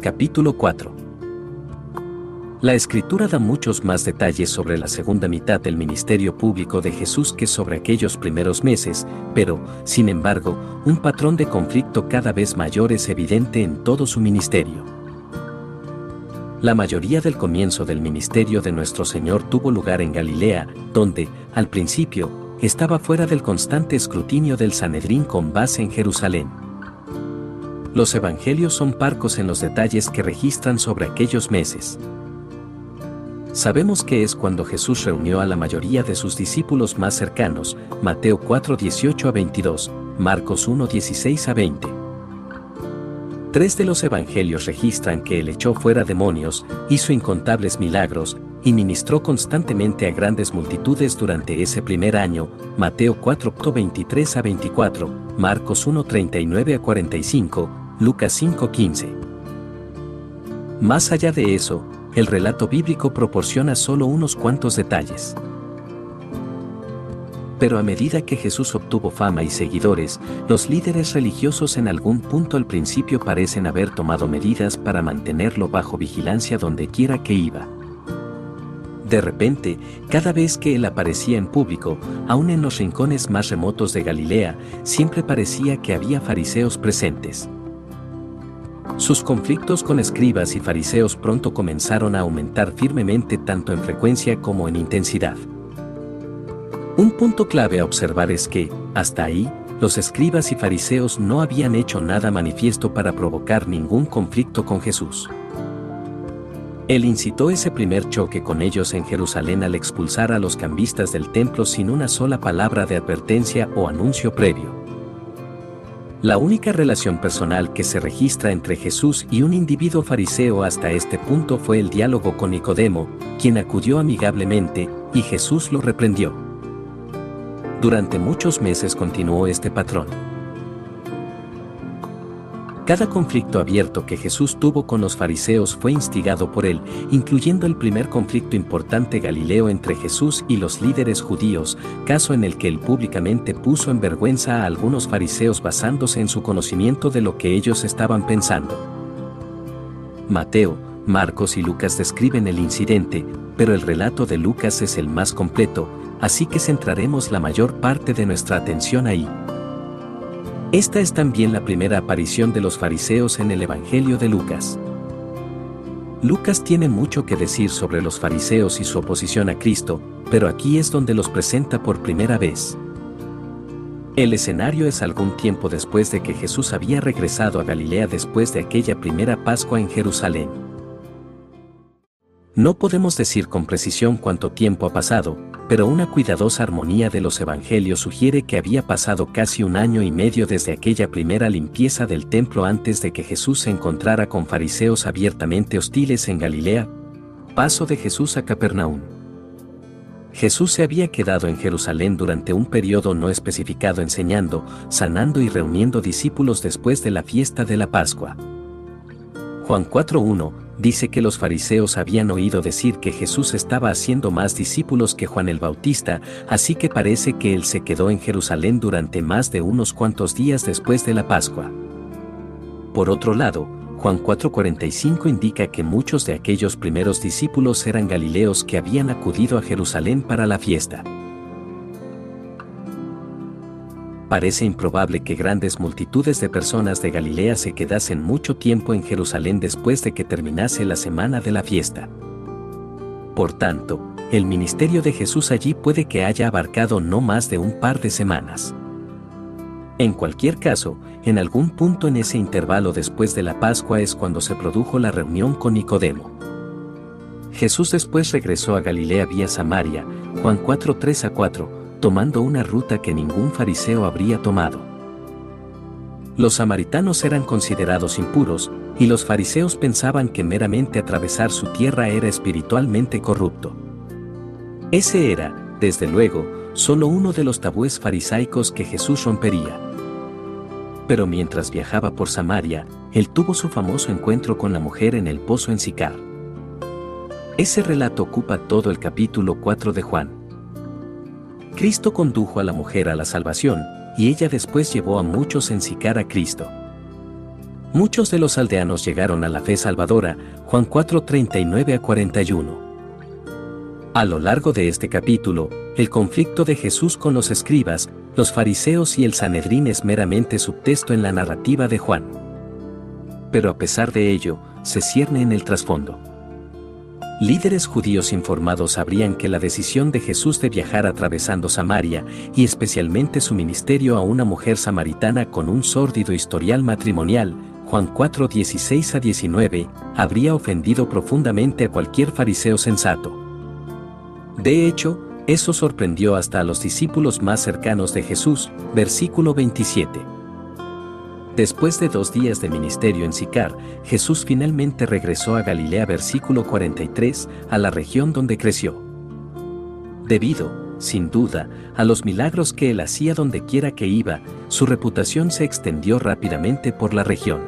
capítulo 4. La escritura da muchos más detalles sobre la segunda mitad del ministerio público de Jesús que sobre aquellos primeros meses, pero, sin embargo, un patrón de conflicto cada vez mayor es evidente en todo su ministerio. La mayoría del comienzo del ministerio de nuestro Señor tuvo lugar en Galilea, donde, al principio, estaba fuera del constante escrutinio del Sanedrín con base en Jerusalén. Los evangelios son parcos en los detalles que registran sobre aquellos meses. Sabemos que es cuando Jesús reunió a la mayoría de sus discípulos más cercanos, Mateo 4, 18 a 22, Marcos 1, 16 a 20. Tres de los evangelios registran que él echó fuera demonios, hizo incontables milagros, y ministró constantemente a grandes multitudes durante ese primer año, Mateo 4, 23 a 24, Marcos 1, 39 a 45, Lucas 5, 15. Más allá de eso, el relato bíblico proporciona solo unos cuantos detalles. Pero a medida que Jesús obtuvo fama y seguidores, los líderes religiosos en algún punto al principio parecen haber tomado medidas para mantenerlo bajo vigilancia donde quiera que iba. De repente, cada vez que él aparecía en público, aun en los rincones más remotos de Galilea, siempre parecía que había fariseos presentes. Sus conflictos con escribas y fariseos pronto comenzaron a aumentar firmemente tanto en frecuencia como en intensidad. Un punto clave a observar es que, hasta ahí, los escribas y fariseos no habían hecho nada manifiesto para provocar ningún conflicto con Jesús. Él incitó ese primer choque con ellos en Jerusalén al expulsar a los cambistas del templo sin una sola palabra de advertencia o anuncio previo. La única relación personal que se registra entre Jesús y un individuo fariseo hasta este punto fue el diálogo con Nicodemo, quien acudió amigablemente, y Jesús lo reprendió. Durante muchos meses continuó este patrón. Cada conflicto abierto que Jesús tuvo con los fariseos fue instigado por él, incluyendo el primer conflicto importante Galileo entre Jesús y los líderes judíos, caso en el que él públicamente puso en vergüenza a algunos fariseos basándose en su conocimiento de lo que ellos estaban pensando. Mateo, Marcos y Lucas describen el incidente, pero el relato de Lucas es el más completo, así que centraremos la mayor parte de nuestra atención ahí. Esta es también la primera aparición de los fariseos en el Evangelio de Lucas. Lucas tiene mucho que decir sobre los fariseos y su oposición a Cristo, pero aquí es donde los presenta por primera vez. El escenario es algún tiempo después de que Jesús había regresado a Galilea después de aquella primera Pascua en Jerusalén. No podemos decir con precisión cuánto tiempo ha pasado, pero una cuidadosa armonía de los evangelios sugiere que había pasado casi un año y medio desde aquella primera limpieza del templo antes de que Jesús se encontrara con fariseos abiertamente hostiles en Galilea. Paso de Jesús a Capernaum. Jesús se había quedado en Jerusalén durante un periodo no especificado enseñando, sanando y reuniendo discípulos después de la fiesta de la Pascua. Juan 4.1 dice que los fariseos habían oído decir que Jesús estaba haciendo más discípulos que Juan el Bautista, así que parece que él se quedó en Jerusalén durante más de unos cuantos días después de la Pascua. Por otro lado, Juan 4:45 indica que muchos de aquellos primeros discípulos eran galileos que habían acudido a Jerusalén para la fiesta. Parece improbable que grandes multitudes de personas de Galilea se quedasen mucho tiempo en Jerusalén después de que terminase la semana de la fiesta. Por tanto, el ministerio de Jesús allí puede que haya abarcado no más de un par de semanas. En cualquier caso, en algún punto en ese intervalo después de la Pascua es cuando se produjo la reunión con Nicodemo. Jesús después regresó a Galilea vía Samaria, Juan 4 3 a 4, tomando una ruta que ningún fariseo habría tomado. Los samaritanos eran considerados impuros, y los fariseos pensaban que meramente atravesar su tierra era espiritualmente corrupto. Ese era, desde luego, solo uno de los tabúes farisaicos que Jesús rompería. Pero mientras viajaba por Samaria, él tuvo su famoso encuentro con la mujer en el pozo en Sicar. Ese relato ocupa todo el capítulo 4 de Juan. Cristo condujo a la mujer a la salvación, y ella después llevó a muchos en Sicar a Cristo. Muchos de los aldeanos llegaron a la fe salvadora, Juan 4, 39 a 41. A lo largo de este capítulo, el conflicto de Jesús con los escribas, los fariseos y el Sanedrín es meramente subtexto en la narrativa de Juan. Pero a pesar de ello, se cierne en el trasfondo. Líderes judíos informados sabrían que la decisión de Jesús de viajar atravesando Samaria, y especialmente su ministerio a una mujer samaritana con un sórdido historial matrimonial, Juan 4, 16 a 19, habría ofendido profundamente a cualquier fariseo sensato. De hecho, eso sorprendió hasta a los discípulos más cercanos de Jesús, versículo 27. Después de dos días de ministerio en Sicar, Jesús finalmente regresó a Galilea versículo 43, a la región donde creció. Debido, sin duda, a los milagros que él hacía donde quiera que iba, su reputación se extendió rápidamente por la región.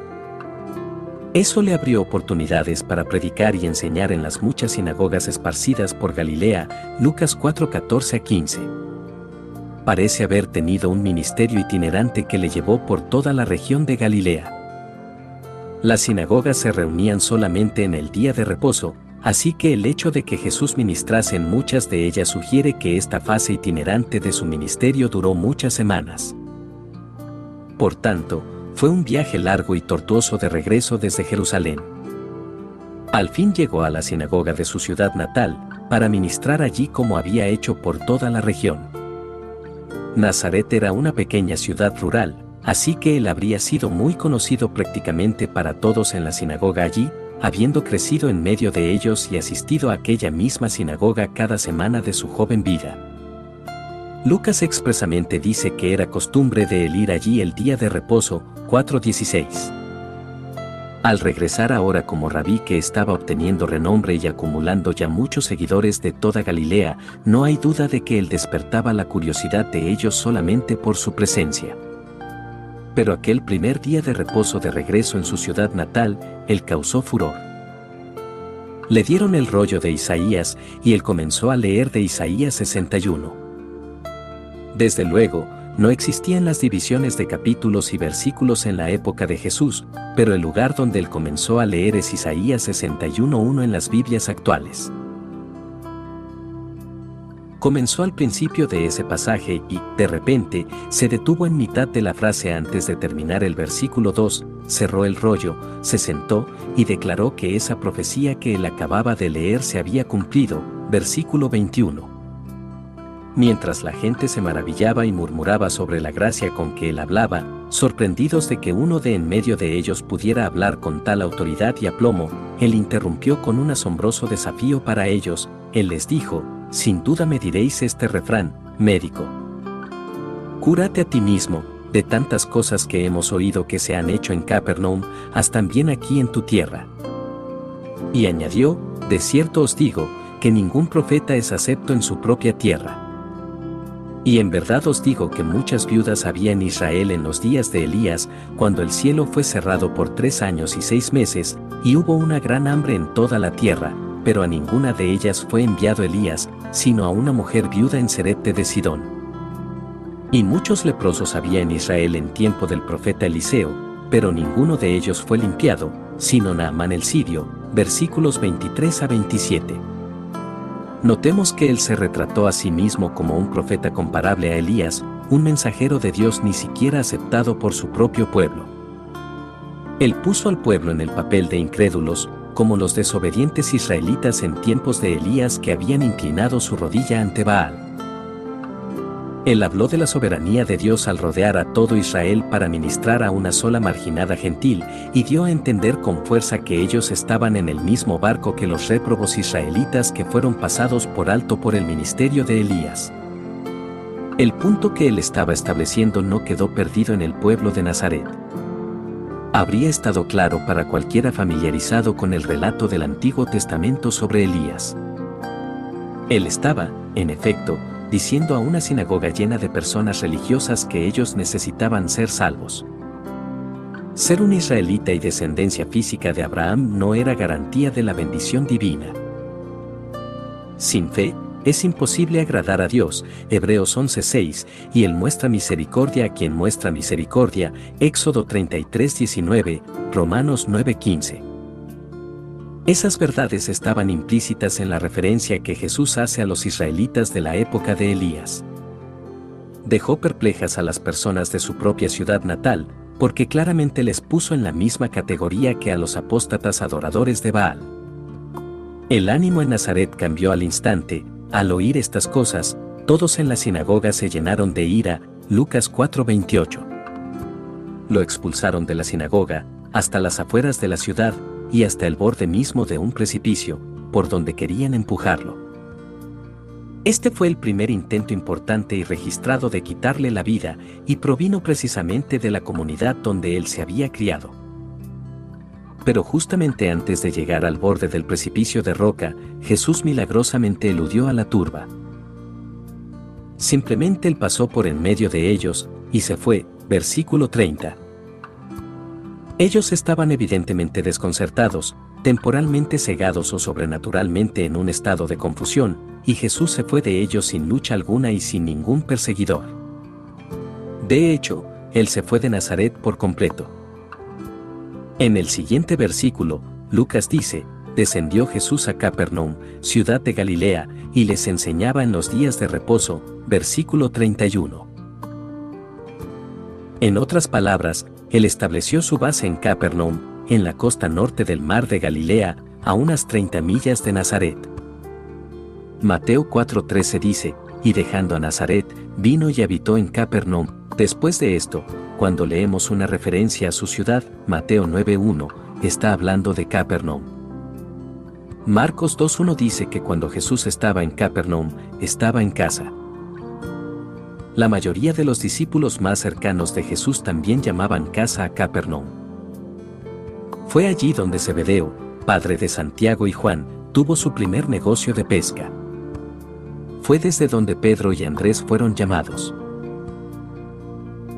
Eso le abrió oportunidades para predicar y enseñar en las muchas sinagogas esparcidas por Galilea, Lucas 4:14 a 15. Parece haber tenido un ministerio itinerante que le llevó por toda la región de Galilea. Las sinagogas se reunían solamente en el día de reposo, así que el hecho de que Jesús ministrase en muchas de ellas sugiere que esta fase itinerante de su ministerio duró muchas semanas. Por tanto, fue un viaje largo y tortuoso de regreso desde Jerusalén. Al fin llegó a la sinagoga de su ciudad natal, para ministrar allí como había hecho por toda la región. Nazaret era una pequeña ciudad rural, así que él habría sido muy conocido prácticamente para todos en la sinagoga allí, habiendo crecido en medio de ellos y asistido a aquella misma sinagoga cada semana de su joven vida. Lucas expresamente dice que era costumbre de él ir allí el día de reposo, 4.16. Al regresar ahora como rabí que estaba obteniendo renombre y acumulando ya muchos seguidores de toda Galilea, no hay duda de que él despertaba la curiosidad de ellos solamente por su presencia. Pero aquel primer día de reposo de regreso en su ciudad natal, él causó furor. Le dieron el rollo de Isaías y él comenzó a leer de Isaías 61. Desde luego, no existían las divisiones de capítulos y versículos en la época de Jesús, pero el lugar donde él comenzó a leer es Isaías 61.1 en las Biblias actuales. Comenzó al principio de ese pasaje y, de repente, se detuvo en mitad de la frase antes de terminar el versículo 2, cerró el rollo, se sentó y declaró que esa profecía que él acababa de leer se había cumplido, versículo 21. Mientras la gente se maravillaba y murmuraba sobre la gracia con que él hablaba, sorprendidos de que uno de en medio de ellos pudiera hablar con tal autoridad y aplomo, él interrumpió con un asombroso desafío para ellos, él les dijo, sin duda me diréis este refrán, médico. Cúrate a ti mismo, de tantas cosas que hemos oído que se han hecho en Capernaum, haz también aquí en tu tierra. Y añadió, de cierto os digo, que ningún profeta es acepto en su propia tierra. Y en verdad os digo que muchas viudas había en Israel en los días de Elías, cuando el cielo fue cerrado por tres años y seis meses, y hubo una gran hambre en toda la tierra, pero a ninguna de ellas fue enviado Elías, sino a una mujer viuda en Serepte de Sidón. Y muchos leprosos había en Israel en tiempo del profeta Eliseo, pero ninguno de ellos fue limpiado, sino Naamán el sirio, versículos 23 a 27. Notemos que él se retrató a sí mismo como un profeta comparable a Elías, un mensajero de Dios ni siquiera aceptado por su propio pueblo. Él puso al pueblo en el papel de incrédulos, como los desobedientes israelitas en tiempos de Elías que habían inclinado su rodilla ante Baal. Él habló de la soberanía de Dios al rodear a todo Israel para ministrar a una sola marginada gentil, y dio a entender con fuerza que ellos estaban en el mismo barco que los réprobos israelitas que fueron pasados por alto por el ministerio de Elías. El punto que él estaba estableciendo no quedó perdido en el pueblo de Nazaret. Habría estado claro para cualquiera familiarizado con el relato del Antiguo Testamento sobre Elías. Él estaba, en efecto, diciendo a una sinagoga llena de personas religiosas que ellos necesitaban ser salvos. Ser un israelita y descendencia física de Abraham no era garantía de la bendición divina. Sin fe, es imposible agradar a Dios, Hebreos 11:6, y Él muestra misericordia a quien muestra misericordia, Éxodo 33:19, Romanos 9:15. Esas verdades estaban implícitas en la referencia que Jesús hace a los israelitas de la época de Elías. Dejó perplejas a las personas de su propia ciudad natal, porque claramente les puso en la misma categoría que a los apóstatas adoradores de Baal. El ánimo en Nazaret cambió al instante, al oír estas cosas, todos en la sinagoga se llenaron de ira, Lucas 4:28. Lo expulsaron de la sinagoga, hasta las afueras de la ciudad, y hasta el borde mismo de un precipicio, por donde querían empujarlo. Este fue el primer intento importante y registrado de quitarle la vida, y provino precisamente de la comunidad donde él se había criado. Pero justamente antes de llegar al borde del precipicio de roca, Jesús milagrosamente eludió a la turba. Simplemente él pasó por en medio de ellos, y se fue, versículo 30. Ellos estaban evidentemente desconcertados, temporalmente cegados o sobrenaturalmente en un estado de confusión, y Jesús se fue de ellos sin lucha alguna y sin ningún perseguidor. De hecho, él se fue de Nazaret por completo. En el siguiente versículo, Lucas dice, descendió Jesús a Capernaum, ciudad de Galilea, y les enseñaba en los días de reposo, versículo 31. En otras palabras, él estableció su base en Capernaum, en la costa norte del mar de Galilea, a unas 30 millas de Nazaret. Mateo 4:13 dice, y dejando a Nazaret, vino y habitó en Capernaum. Después de esto, cuando leemos una referencia a su ciudad, Mateo 9:1, está hablando de Capernaum. Marcos 2:1 dice que cuando Jesús estaba en Capernaum, estaba en casa. La mayoría de los discípulos más cercanos de Jesús también llamaban casa a Capernaum. Fue allí donde Zebedeo, padre de Santiago y Juan, tuvo su primer negocio de pesca. Fue desde donde Pedro y Andrés fueron llamados.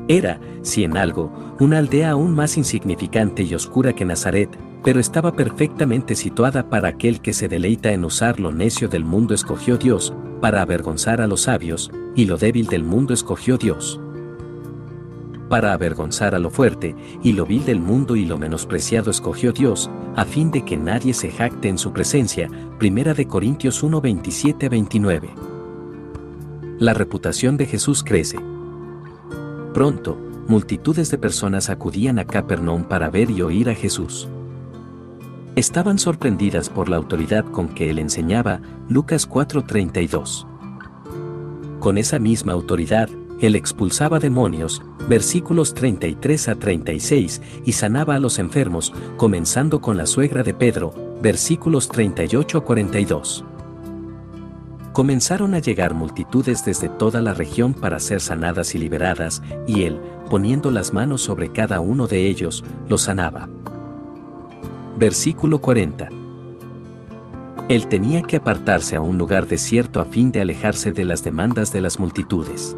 Era, si en algo, una aldea aún más insignificante y oscura que Nazaret, pero estaba perfectamente situada para aquel que se deleita en usar lo necio del mundo escogió Dios, para avergonzar a los sabios, y lo débil del mundo escogió Dios. Para avergonzar a lo fuerte, y lo vil del mundo y lo menospreciado escogió Dios, a fin de que nadie se jacte en su presencia. Primera de Corintios 1 27-29. La reputación de Jesús crece. Pronto, multitudes de personas acudían a Capernaum para ver y oír a Jesús. Estaban sorprendidas por la autoridad con que él enseñaba, Lucas 4:32. Con esa misma autoridad, él expulsaba demonios, versículos 33 a 36, y sanaba a los enfermos, comenzando con la suegra de Pedro, versículos 38 a 42. Comenzaron a llegar multitudes desde toda la región para ser sanadas y liberadas, y él, poniendo las manos sobre cada uno de ellos, los sanaba. Versículo 40. Él tenía que apartarse a un lugar desierto a fin de alejarse de las demandas de las multitudes.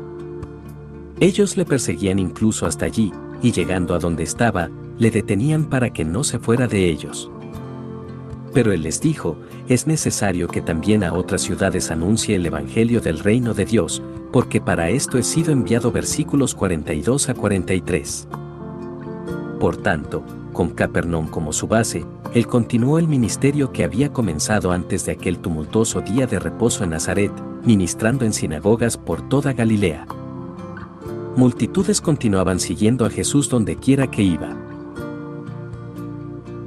Ellos le perseguían incluso hasta allí, y llegando a donde estaba, le detenían para que no se fuera de ellos. Pero él les dijo, es necesario que también a otras ciudades anuncie el Evangelio del reino de Dios, porque para esto he sido enviado versículos 42 a 43. Por tanto, con Capernaum como su base, él continuó el ministerio que había comenzado antes de aquel tumultuoso día de reposo en Nazaret, ministrando en sinagogas por toda Galilea. Multitudes continuaban siguiendo a Jesús donde quiera que iba.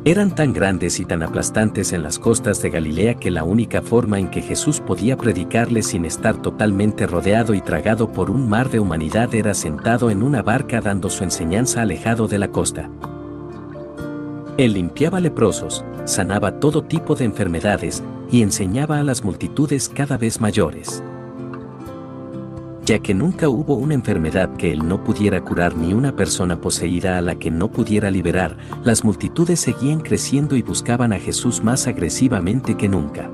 Eran tan grandes y tan aplastantes en las costas de Galilea que la única forma en que Jesús podía predicarles sin estar totalmente rodeado y tragado por un mar de humanidad era sentado en una barca dando su enseñanza alejado de la costa. Él limpiaba leprosos, sanaba todo tipo de enfermedades y enseñaba a las multitudes cada vez mayores. Ya que nunca hubo una enfermedad que él no pudiera curar ni una persona poseída a la que no pudiera liberar, las multitudes seguían creciendo y buscaban a Jesús más agresivamente que nunca.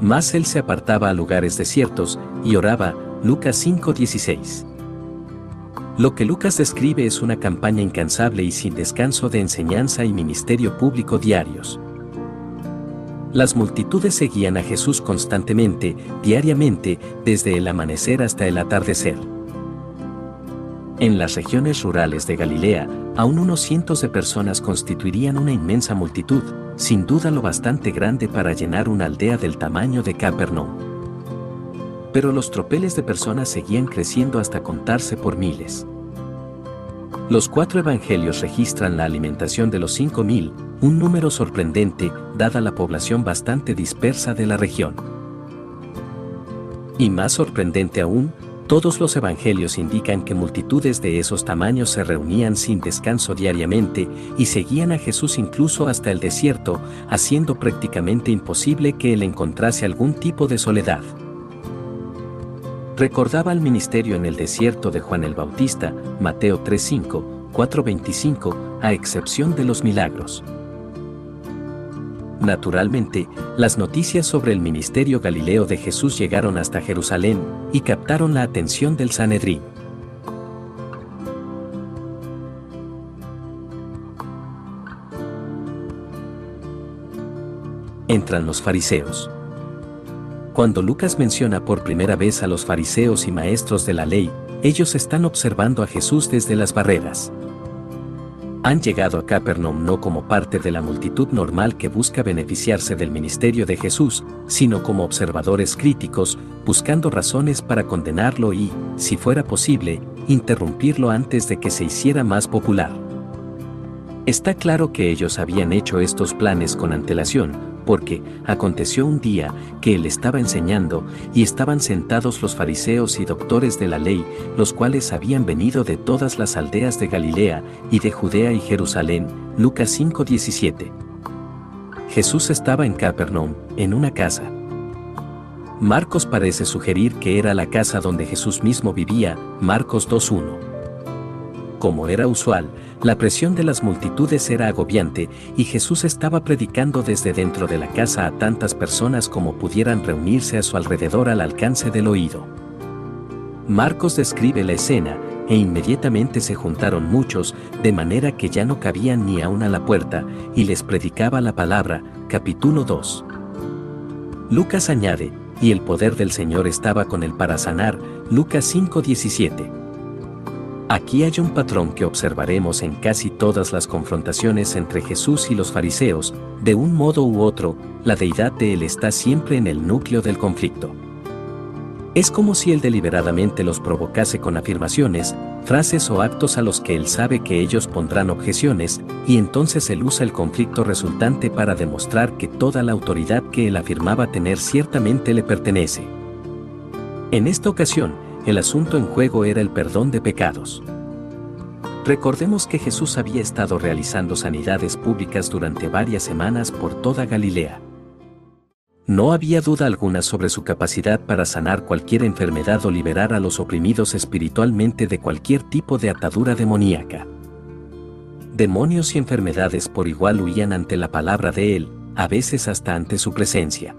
Más él se apartaba a lugares desiertos y oraba, Lucas 5:16. Lo que Lucas describe es una campaña incansable y sin descanso de enseñanza y ministerio público diarios. Las multitudes seguían a Jesús constantemente, diariamente, desde el amanecer hasta el atardecer. En las regiones rurales de Galilea, aún unos cientos de personas constituirían una inmensa multitud, sin duda lo bastante grande para llenar una aldea del tamaño de Capernaum. Pero los tropeles de personas seguían creciendo hasta contarse por miles. Los cuatro evangelios registran la alimentación de los cinco mil, un número sorprendente, dada la población bastante dispersa de la región. Y más sorprendente aún, todos los evangelios indican que multitudes de esos tamaños se reunían sin descanso diariamente y seguían a Jesús incluso hasta el desierto, haciendo prácticamente imposible que él encontrase algún tipo de soledad. Recordaba el ministerio en el desierto de Juan el Bautista, Mateo 3.5, 4.25, a excepción de los milagros. Naturalmente, las noticias sobre el ministerio galileo de Jesús llegaron hasta Jerusalén y captaron la atención del Sanedrín. Entran los fariseos. Cuando Lucas menciona por primera vez a los fariseos y maestros de la ley, ellos están observando a Jesús desde las barreras han llegado a Capernaum no como parte de la multitud normal que busca beneficiarse del ministerio de Jesús, sino como observadores críticos, buscando razones para condenarlo y, si fuera posible, interrumpirlo antes de que se hiciera más popular. Está claro que ellos habían hecho estos planes con antelación, porque aconteció un día que él estaba enseñando, y estaban sentados los fariseos y doctores de la ley, los cuales habían venido de todas las aldeas de Galilea, y de Judea y Jerusalén, Lucas 5:17. Jesús estaba en Capernaum, en una casa. Marcos parece sugerir que era la casa donde Jesús mismo vivía, Marcos 2.1. Como era usual, la presión de las multitudes era agobiante y Jesús estaba predicando desde dentro de la casa a tantas personas como pudieran reunirse a su alrededor al alcance del oído. Marcos describe la escena, e inmediatamente se juntaron muchos, de manera que ya no cabían ni aún a la puerta, y les predicaba la palabra, capítulo 2. Lucas añade, y el poder del Señor estaba con él para sanar, Lucas 5:17. Aquí hay un patrón que observaremos en casi todas las confrontaciones entre Jesús y los fariseos, de un modo u otro, la deidad de Él está siempre en el núcleo del conflicto. Es como si Él deliberadamente los provocase con afirmaciones, frases o actos a los que Él sabe que ellos pondrán objeciones, y entonces Él usa el conflicto resultante para demostrar que toda la autoridad que Él afirmaba tener ciertamente le pertenece. En esta ocasión, el asunto en juego era el perdón de pecados. Recordemos que Jesús había estado realizando sanidades públicas durante varias semanas por toda Galilea. No había duda alguna sobre su capacidad para sanar cualquier enfermedad o liberar a los oprimidos espiritualmente de cualquier tipo de atadura demoníaca. Demonios y enfermedades por igual huían ante la palabra de Él, a veces hasta ante su presencia.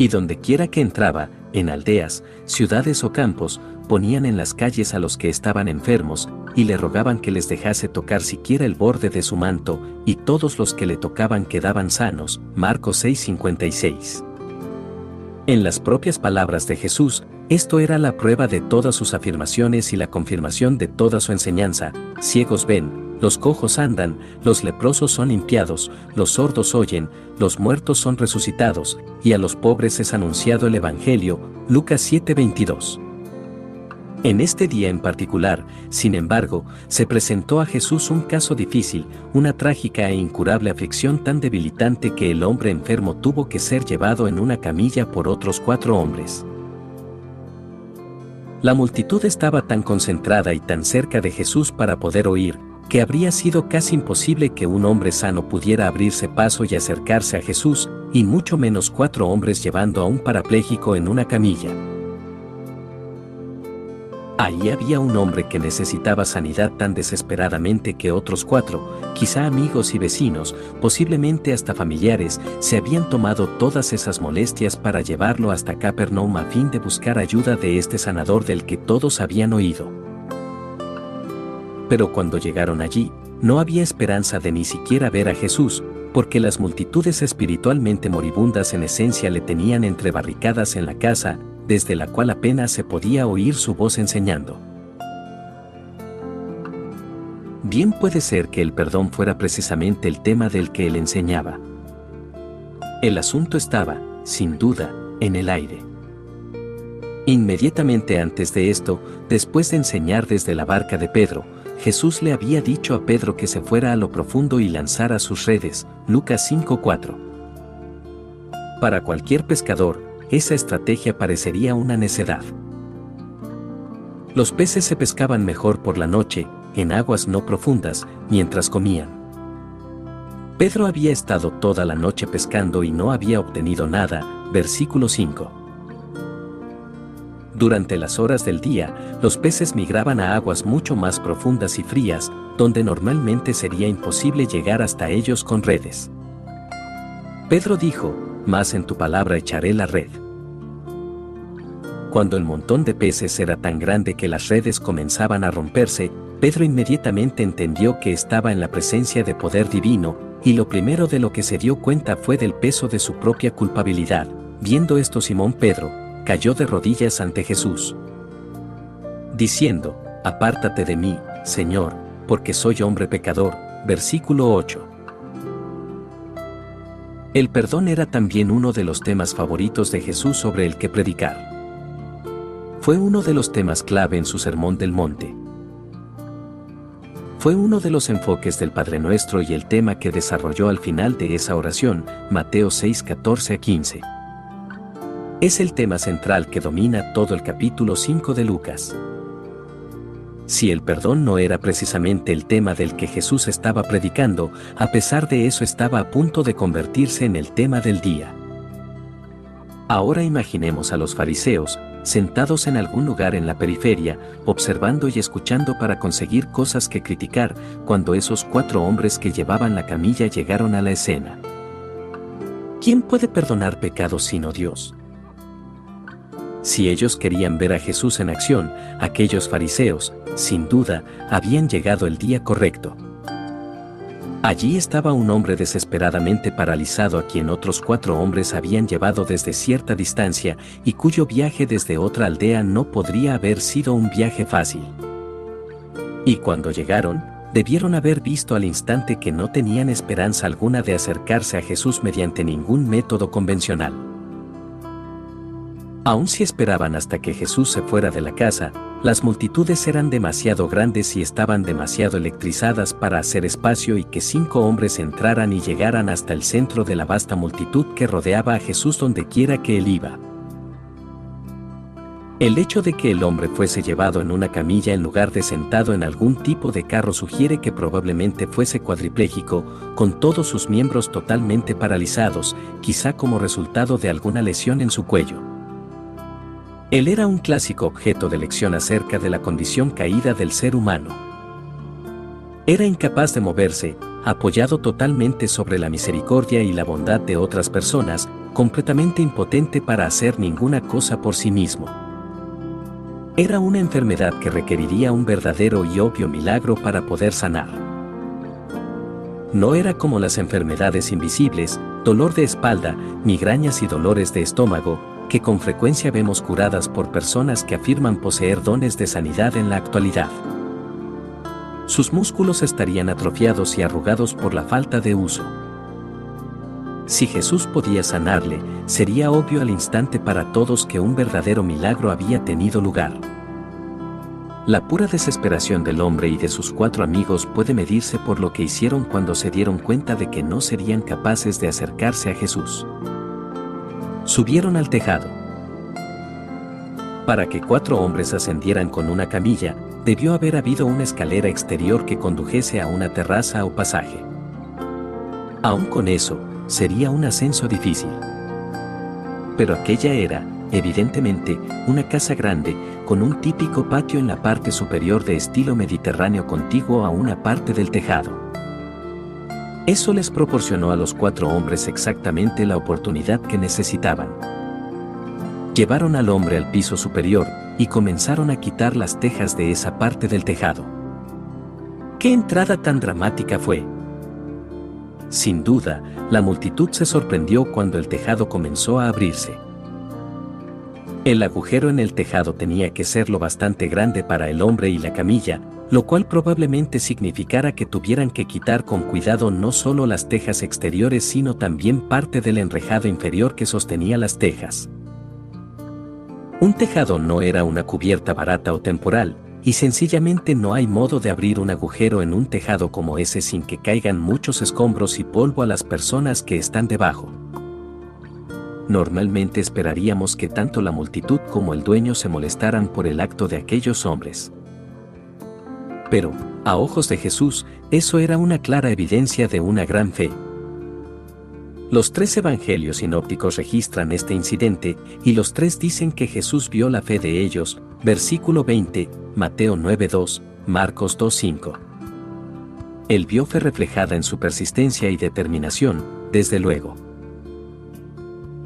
Y donde quiera que entraba, en aldeas, ciudades o campos, ponían en las calles a los que estaban enfermos, y le rogaban que les dejase tocar siquiera el borde de su manto, y todos los que le tocaban quedaban sanos. Marcos 6:56. En las propias palabras de Jesús, esto era la prueba de todas sus afirmaciones y la confirmación de toda su enseñanza. Ciegos ven, los cojos andan, los leprosos son limpiados, los sordos oyen, los muertos son resucitados, y a los pobres es anunciado el Evangelio, Lucas 7:22. En este día en particular, sin embargo, se presentó a Jesús un caso difícil, una trágica e incurable aflicción tan debilitante que el hombre enfermo tuvo que ser llevado en una camilla por otros cuatro hombres. La multitud estaba tan concentrada y tan cerca de Jesús para poder oír, que habría sido casi imposible que un hombre sano pudiera abrirse paso y acercarse a Jesús, y mucho menos cuatro hombres llevando a un parapléjico en una camilla. Ahí había un hombre que necesitaba sanidad tan desesperadamente que otros cuatro, quizá amigos y vecinos, posiblemente hasta familiares, se habían tomado todas esas molestias para llevarlo hasta Capernaum a fin de buscar ayuda de este sanador del que todos habían oído. Pero cuando llegaron allí, no había esperanza de ni siquiera ver a Jesús, porque las multitudes espiritualmente moribundas en esencia le tenían entre barricadas en la casa, desde la cual apenas se podía oír su voz enseñando. Bien puede ser que el perdón fuera precisamente el tema del que él enseñaba. El asunto estaba, sin duda, en el aire. Inmediatamente antes de esto, después de enseñar desde la barca de Pedro, Jesús le había dicho a Pedro que se fuera a lo profundo y lanzara sus redes, Lucas 5:4. Para cualquier pescador, esa estrategia parecería una necedad. Los peces se pescaban mejor por la noche, en aguas no profundas, mientras comían. Pedro había estado toda la noche pescando y no había obtenido nada, versículo 5. Durante las horas del día, los peces migraban a aguas mucho más profundas y frías, donde normalmente sería imposible llegar hasta ellos con redes. Pedro dijo, más en tu palabra echaré la red. Cuando el montón de peces era tan grande que las redes comenzaban a romperse, Pedro inmediatamente entendió que estaba en la presencia de poder divino, y lo primero de lo que se dio cuenta fue del peso de su propia culpabilidad. Viendo esto Simón Pedro, cayó de rodillas ante Jesús, diciendo, Apártate de mí, Señor, porque soy hombre pecador. Versículo 8. El perdón era también uno de los temas favoritos de Jesús sobre el que predicar. Fue uno de los temas clave en su Sermón del Monte. Fue uno de los enfoques del Padre Nuestro y el tema que desarrolló al final de esa oración, Mateo 6, 14 a 15. Es el tema central que domina todo el capítulo 5 de Lucas. Si el perdón no era precisamente el tema del que Jesús estaba predicando, a pesar de eso estaba a punto de convertirse en el tema del día. Ahora imaginemos a los fariseos, sentados en algún lugar en la periferia, observando y escuchando para conseguir cosas que criticar, cuando esos cuatro hombres que llevaban la camilla llegaron a la escena. ¿Quién puede perdonar pecados sino Dios? Si ellos querían ver a Jesús en acción, aquellos fariseos, sin duda, habían llegado el día correcto. Allí estaba un hombre desesperadamente paralizado a quien otros cuatro hombres habían llevado desde cierta distancia y cuyo viaje desde otra aldea no podría haber sido un viaje fácil. Y cuando llegaron, debieron haber visto al instante que no tenían esperanza alguna de acercarse a Jesús mediante ningún método convencional. Aun si esperaban hasta que Jesús se fuera de la casa, las multitudes eran demasiado grandes y estaban demasiado electrizadas para hacer espacio y que cinco hombres entraran y llegaran hasta el centro de la vasta multitud que rodeaba a Jesús donde quiera que él iba. El hecho de que el hombre fuese llevado en una camilla en lugar de sentado en algún tipo de carro sugiere que probablemente fuese cuadripléjico, con todos sus miembros totalmente paralizados, quizá como resultado de alguna lesión en su cuello. Él era un clásico objeto de lección acerca de la condición caída del ser humano. Era incapaz de moverse, apoyado totalmente sobre la misericordia y la bondad de otras personas, completamente impotente para hacer ninguna cosa por sí mismo. Era una enfermedad que requeriría un verdadero y obvio milagro para poder sanar. No era como las enfermedades invisibles, dolor de espalda, migrañas y dolores de estómago, que con frecuencia vemos curadas por personas que afirman poseer dones de sanidad en la actualidad. Sus músculos estarían atrofiados y arrugados por la falta de uso. Si Jesús podía sanarle, sería obvio al instante para todos que un verdadero milagro había tenido lugar. La pura desesperación del hombre y de sus cuatro amigos puede medirse por lo que hicieron cuando se dieron cuenta de que no serían capaces de acercarse a Jesús. Subieron al tejado. Para que cuatro hombres ascendieran con una camilla, debió haber habido una escalera exterior que condujese a una terraza o pasaje. Aún con eso, sería un ascenso difícil. Pero aquella era, evidentemente, una casa grande, con un típico patio en la parte superior de estilo mediterráneo contiguo a una parte del tejado. Eso les proporcionó a los cuatro hombres exactamente la oportunidad que necesitaban. Llevaron al hombre al piso superior y comenzaron a quitar las tejas de esa parte del tejado. ¿Qué entrada tan dramática fue? sin duda, la multitud se sorprendió cuando el tejado comenzó a abrirse. El agujero en el tejado tenía que ser lo bastante grande para el hombre y la camilla, lo cual probablemente significara que tuvieran que quitar con cuidado no solo las tejas exteriores sino también parte del enrejado inferior que sostenía las tejas. Un tejado no era una cubierta barata o temporal, y sencillamente no hay modo de abrir un agujero en un tejado como ese sin que caigan muchos escombros y polvo a las personas que están debajo normalmente esperaríamos que tanto la multitud como el dueño se molestaran por el acto de aquellos hombres. Pero, a ojos de Jesús, eso era una clara evidencia de una gran fe. Los tres evangelios sinópticos registran este incidente y los tres dicen que Jesús vio la fe de ellos, versículo 20, Mateo 9.2, Marcos 2.5. Él vio fe reflejada en su persistencia y determinación, desde luego.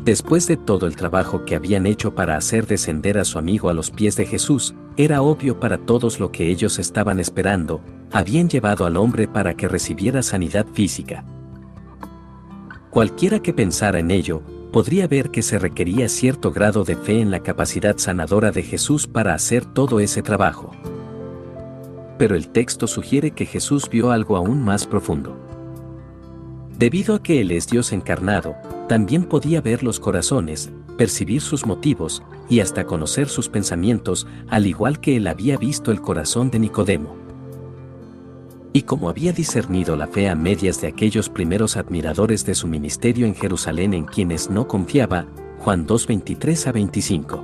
Después de todo el trabajo que habían hecho para hacer descender a su amigo a los pies de Jesús, era obvio para todos lo que ellos estaban esperando, habían llevado al hombre para que recibiera sanidad física. Cualquiera que pensara en ello, podría ver que se requería cierto grado de fe en la capacidad sanadora de Jesús para hacer todo ese trabajo. Pero el texto sugiere que Jesús vio algo aún más profundo. Debido a que Él es Dios encarnado, también podía ver los corazones, percibir sus motivos, y hasta conocer sus pensamientos, al igual que él había visto el corazón de Nicodemo. Y como había discernido la fe a medias de aquellos primeros admiradores de su ministerio en Jerusalén en quienes no confiaba, Juan 2:23 a 25.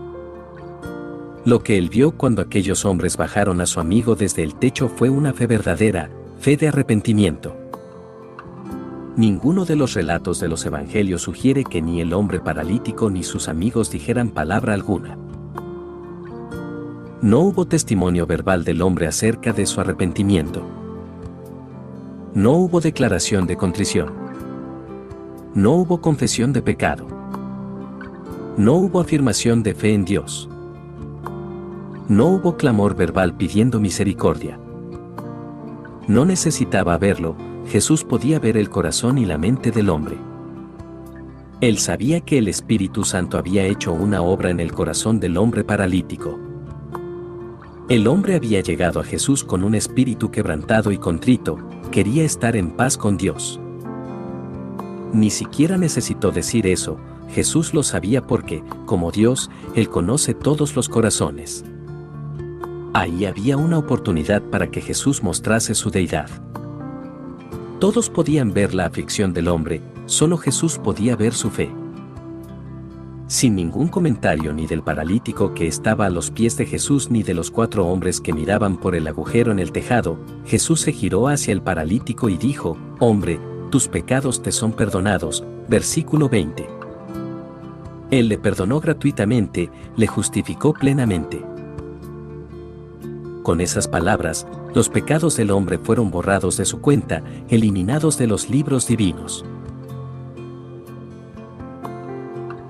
Lo que él vio cuando aquellos hombres bajaron a su amigo desde el techo fue una fe verdadera, fe de arrepentimiento. Ninguno de los relatos de los evangelios sugiere que ni el hombre paralítico ni sus amigos dijeran palabra alguna. No hubo testimonio verbal del hombre acerca de su arrepentimiento. No hubo declaración de contrición. No hubo confesión de pecado. No hubo afirmación de fe en Dios. No hubo clamor verbal pidiendo misericordia. No necesitaba verlo, Jesús podía ver el corazón y la mente del hombre. Él sabía que el Espíritu Santo había hecho una obra en el corazón del hombre paralítico. El hombre había llegado a Jesús con un espíritu quebrantado y contrito, quería estar en paz con Dios. Ni siquiera necesitó decir eso, Jesús lo sabía porque, como Dios, Él conoce todos los corazones. Ahí había una oportunidad para que Jesús mostrase su deidad. Todos podían ver la aflicción del hombre, solo Jesús podía ver su fe. Sin ningún comentario ni del paralítico que estaba a los pies de Jesús ni de los cuatro hombres que miraban por el agujero en el tejado, Jesús se giró hacia el paralítico y dijo, Hombre, tus pecados te son perdonados. Versículo 20. Él le perdonó gratuitamente, le justificó plenamente. Con esas palabras, los pecados del hombre fueron borrados de su cuenta, eliminados de los libros divinos.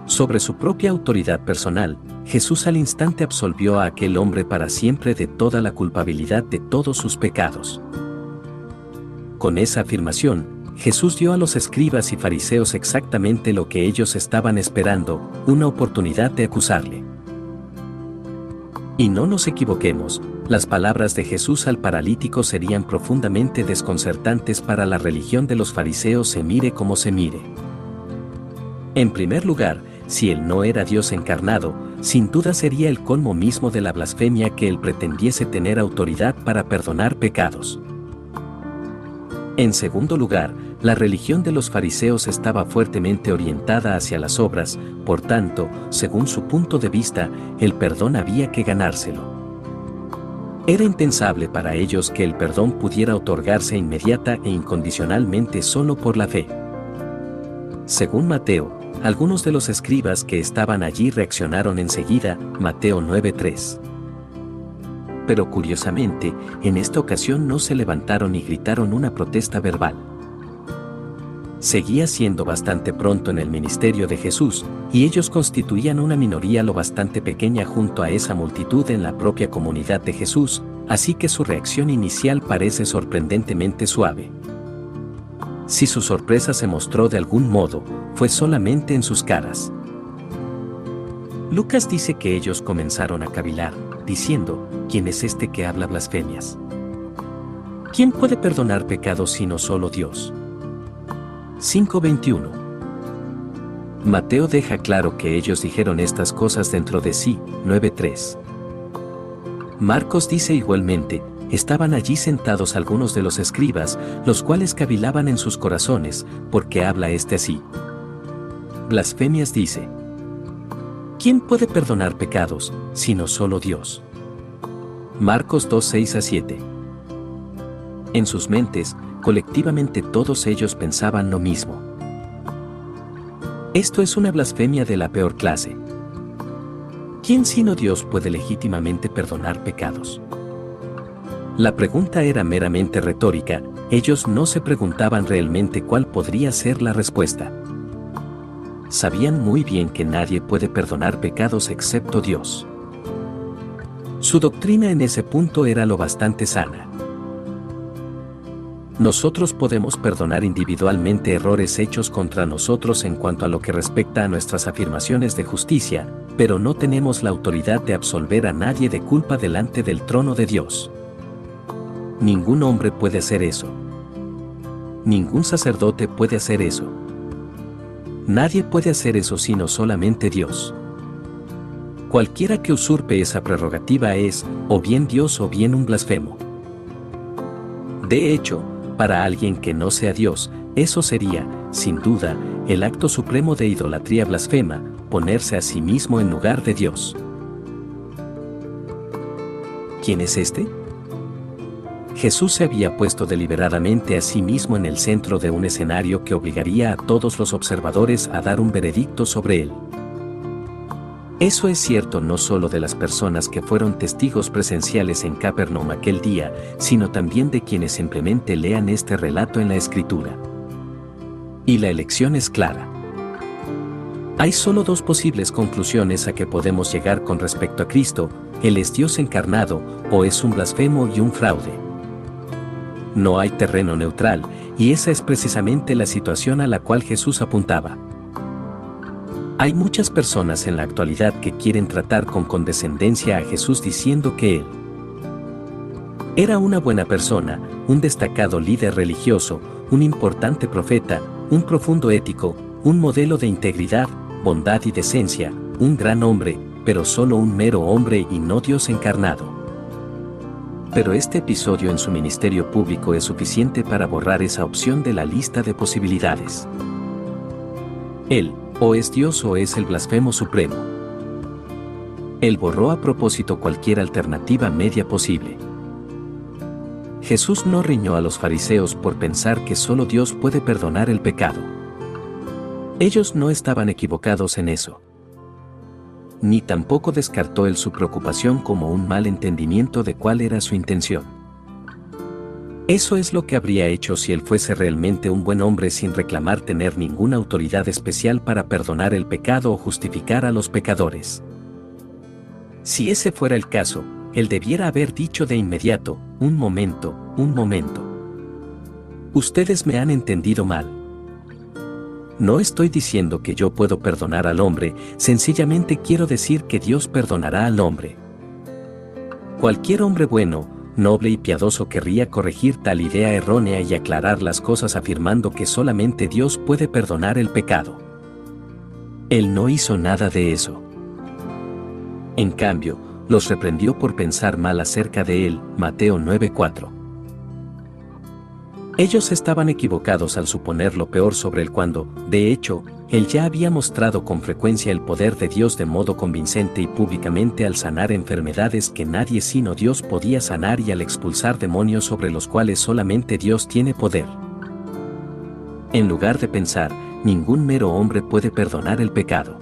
Sobre su propia autoridad personal, Jesús al instante absolvió a aquel hombre para siempre de toda la culpabilidad de todos sus pecados. Con esa afirmación, Jesús dio a los escribas y fariseos exactamente lo que ellos estaban esperando, una oportunidad de acusarle. Y no nos equivoquemos, las palabras de Jesús al paralítico serían profundamente desconcertantes para la religión de los fariseos se mire como se mire. En primer lugar, si él no era Dios encarnado, sin duda sería el colmo mismo de la blasfemia que él pretendiese tener autoridad para perdonar pecados. En segundo lugar, la religión de los fariseos estaba fuertemente orientada hacia las obras, por tanto, según su punto de vista, el perdón había que ganárselo. Era impensable para ellos que el perdón pudiera otorgarse inmediata e incondicionalmente solo por la fe. Según Mateo, algunos de los escribas que estaban allí reaccionaron enseguida, Mateo 9:3. Pero curiosamente, en esta ocasión no se levantaron y gritaron una protesta verbal seguía siendo bastante pronto en el ministerio de Jesús, y ellos constituían una minoría lo bastante pequeña junto a esa multitud en la propia comunidad de Jesús, así que su reacción inicial parece sorprendentemente suave. Si su sorpresa se mostró de algún modo, fue solamente en sus caras. Lucas dice que ellos comenzaron a cavilar, diciendo, ¿quién es este que habla blasfemias? ¿Quién puede perdonar pecados sino solo Dios? 5.21 Mateo deja claro que ellos dijeron estas cosas dentro de sí, 9.3. Marcos dice igualmente, estaban allí sentados algunos de los escribas, los cuales cavilaban en sus corazones, porque habla este así. Blasfemias dice. ¿Quién puede perdonar pecados, sino solo Dios? Marcos 2, 6 a 7. En sus mentes, colectivamente todos ellos pensaban lo mismo. Esto es una blasfemia de la peor clase. ¿Quién sino Dios puede legítimamente perdonar pecados? La pregunta era meramente retórica, ellos no se preguntaban realmente cuál podría ser la respuesta. Sabían muy bien que nadie puede perdonar pecados excepto Dios. Su doctrina en ese punto era lo bastante sana. Nosotros podemos perdonar individualmente errores hechos contra nosotros en cuanto a lo que respecta a nuestras afirmaciones de justicia, pero no tenemos la autoridad de absolver a nadie de culpa delante del trono de Dios. Ningún hombre puede hacer eso. Ningún sacerdote puede hacer eso. Nadie puede hacer eso sino solamente Dios. Cualquiera que usurpe esa prerrogativa es, o bien Dios o bien un blasfemo. De hecho, para alguien que no sea Dios, eso sería, sin duda, el acto supremo de idolatría blasfema, ponerse a sí mismo en lugar de Dios. ¿Quién es este? Jesús se había puesto deliberadamente a sí mismo en el centro de un escenario que obligaría a todos los observadores a dar un veredicto sobre él. Eso es cierto no solo de las personas que fueron testigos presenciales en Capernaum aquel día, sino también de quienes simplemente lean este relato en la Escritura. Y la elección es clara. Hay solo dos posibles conclusiones a que podemos llegar con respecto a Cristo, Él es Dios encarnado, o es un blasfemo y un fraude no hay terreno neutral, y esa es precisamente la situación a la cual Jesús apuntaba. Hay muchas personas en la actualidad que quieren tratar con condescendencia a Jesús diciendo que Él era una buena persona, un destacado líder religioso, un importante profeta, un profundo ético, un modelo de integridad, bondad y decencia, un gran hombre, pero solo un mero hombre y no Dios encarnado pero este episodio en su ministerio público es suficiente para borrar esa opción de la lista de posibilidades. Él, o es Dios o es el blasfemo supremo. Él borró a propósito cualquier alternativa media posible. Jesús no riñó a los fariseos por pensar que solo Dios puede perdonar el pecado. Ellos no estaban equivocados en eso ni tampoco descartó él su preocupación como un mal entendimiento de cuál era su intención. Eso es lo que habría hecho si él fuese realmente un buen hombre sin reclamar tener ninguna autoridad especial para perdonar el pecado o justificar a los pecadores. Si ese fuera el caso, él debiera haber dicho de inmediato, un momento, un momento. Ustedes me han entendido mal. No estoy diciendo que yo puedo perdonar al hombre, sencillamente quiero decir que Dios perdonará al hombre. Cualquier hombre bueno, noble y piadoso querría corregir tal idea errónea y aclarar las cosas afirmando que solamente Dios puede perdonar el pecado. Él no hizo nada de eso. En cambio, los reprendió por pensar mal acerca de él, Mateo 9:4. Ellos estaban equivocados al suponer lo peor sobre él cuando, de hecho, él ya había mostrado con frecuencia el poder de Dios de modo convincente y públicamente al sanar enfermedades que nadie sino Dios podía sanar y al expulsar demonios sobre los cuales solamente Dios tiene poder. En lugar de pensar, ningún mero hombre puede perdonar el pecado.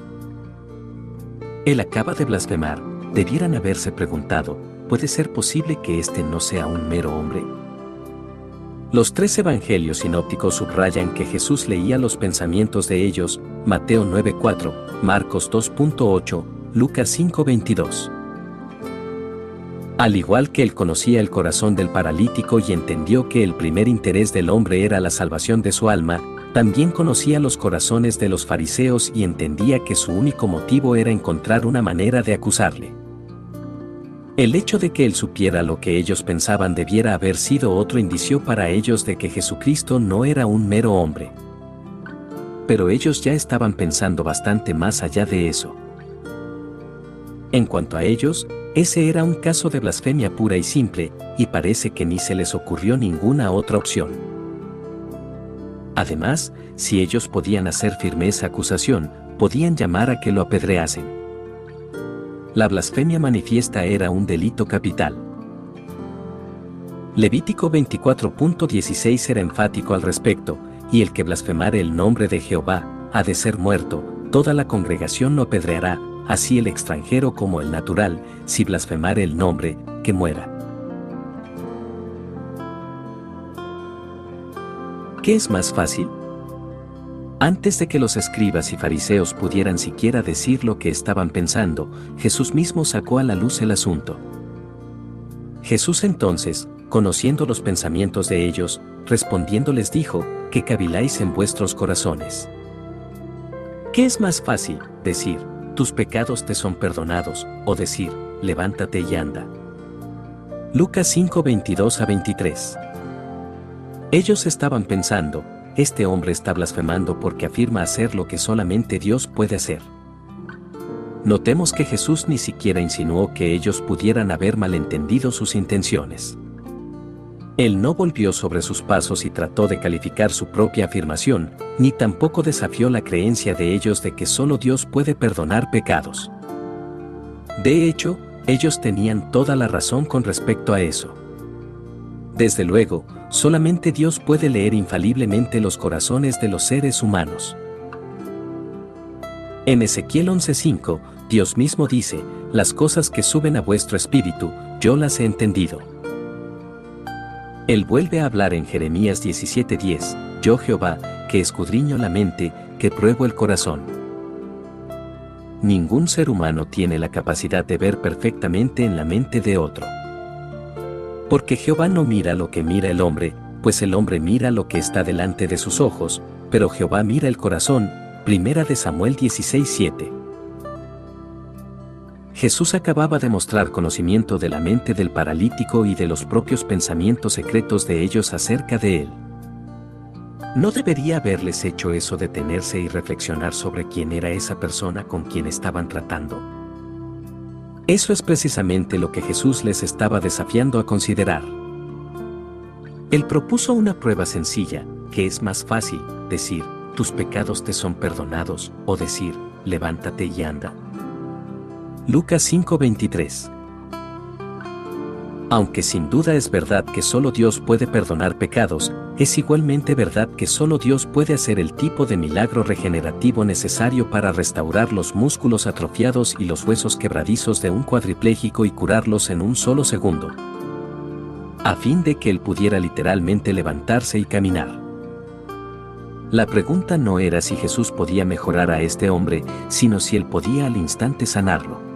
Él acaba de blasfemar, debieran haberse preguntado, ¿puede ser posible que este no sea un mero hombre? Los tres evangelios sinópticos subrayan que Jesús leía los pensamientos de ellos, Mateo 9:4, Marcos 2.8, Lucas 5:22. Al igual que él conocía el corazón del paralítico y entendió que el primer interés del hombre era la salvación de su alma, también conocía los corazones de los fariseos y entendía que su único motivo era encontrar una manera de acusarle. El hecho de que él supiera lo que ellos pensaban debiera haber sido otro indicio para ellos de que Jesucristo no era un mero hombre. Pero ellos ya estaban pensando bastante más allá de eso. En cuanto a ellos, ese era un caso de blasfemia pura y simple, y parece que ni se les ocurrió ninguna otra opción. Además, si ellos podían hacer firme esa acusación, podían llamar a que lo apedreasen. La blasfemia manifiesta era un delito capital. Levítico 24.16 era enfático al respecto, y el que blasfemare el nombre de Jehová, ha de ser muerto, toda la congregación lo apedreará, así el extranjero como el natural, si blasfemare el nombre, que muera. ¿Qué es más fácil? Antes de que los escribas y fariseos pudieran siquiera decir lo que estaban pensando, Jesús mismo sacó a la luz el asunto. Jesús entonces, conociendo los pensamientos de ellos, respondiendo les dijo, que caviláis en vuestros corazones. ¿Qué es más fácil, decir, tus pecados te son perdonados, o decir, levántate y anda? Lucas 5 22 a 23. Ellos estaban pensando, este hombre está blasfemando porque afirma hacer lo que solamente Dios puede hacer. Notemos que Jesús ni siquiera insinuó que ellos pudieran haber malentendido sus intenciones. Él no volvió sobre sus pasos y trató de calificar su propia afirmación, ni tampoco desafió la creencia de ellos de que solo Dios puede perdonar pecados. De hecho, ellos tenían toda la razón con respecto a eso. Desde luego, solamente Dios puede leer infaliblemente los corazones de los seres humanos. En Ezequiel 11:5, Dios mismo dice, las cosas que suben a vuestro espíritu, yo las he entendido. Él vuelve a hablar en Jeremías 17:10, yo Jehová, que escudriño la mente, que pruebo el corazón. Ningún ser humano tiene la capacidad de ver perfectamente en la mente de otro. Porque Jehová no mira lo que mira el hombre, pues el hombre mira lo que está delante de sus ojos, pero Jehová mira el corazón. Primera de Samuel 16:7. Jesús acababa de mostrar conocimiento de la mente del paralítico y de los propios pensamientos secretos de ellos acerca de él. ¿No debería haberles hecho eso detenerse y reflexionar sobre quién era esa persona con quien estaban tratando? Eso es precisamente lo que Jesús les estaba desafiando a considerar. Él propuso una prueba sencilla, que es más fácil, decir, tus pecados te son perdonados, o decir, levántate y anda. Lucas 5:23 aunque sin duda es verdad que solo Dios puede perdonar pecados, es igualmente verdad que solo Dios puede hacer el tipo de milagro regenerativo necesario para restaurar los músculos atrofiados y los huesos quebradizos de un cuadripléjico y curarlos en un solo segundo. A fin de que él pudiera literalmente levantarse y caminar. La pregunta no era si Jesús podía mejorar a este hombre, sino si él podía al instante sanarlo.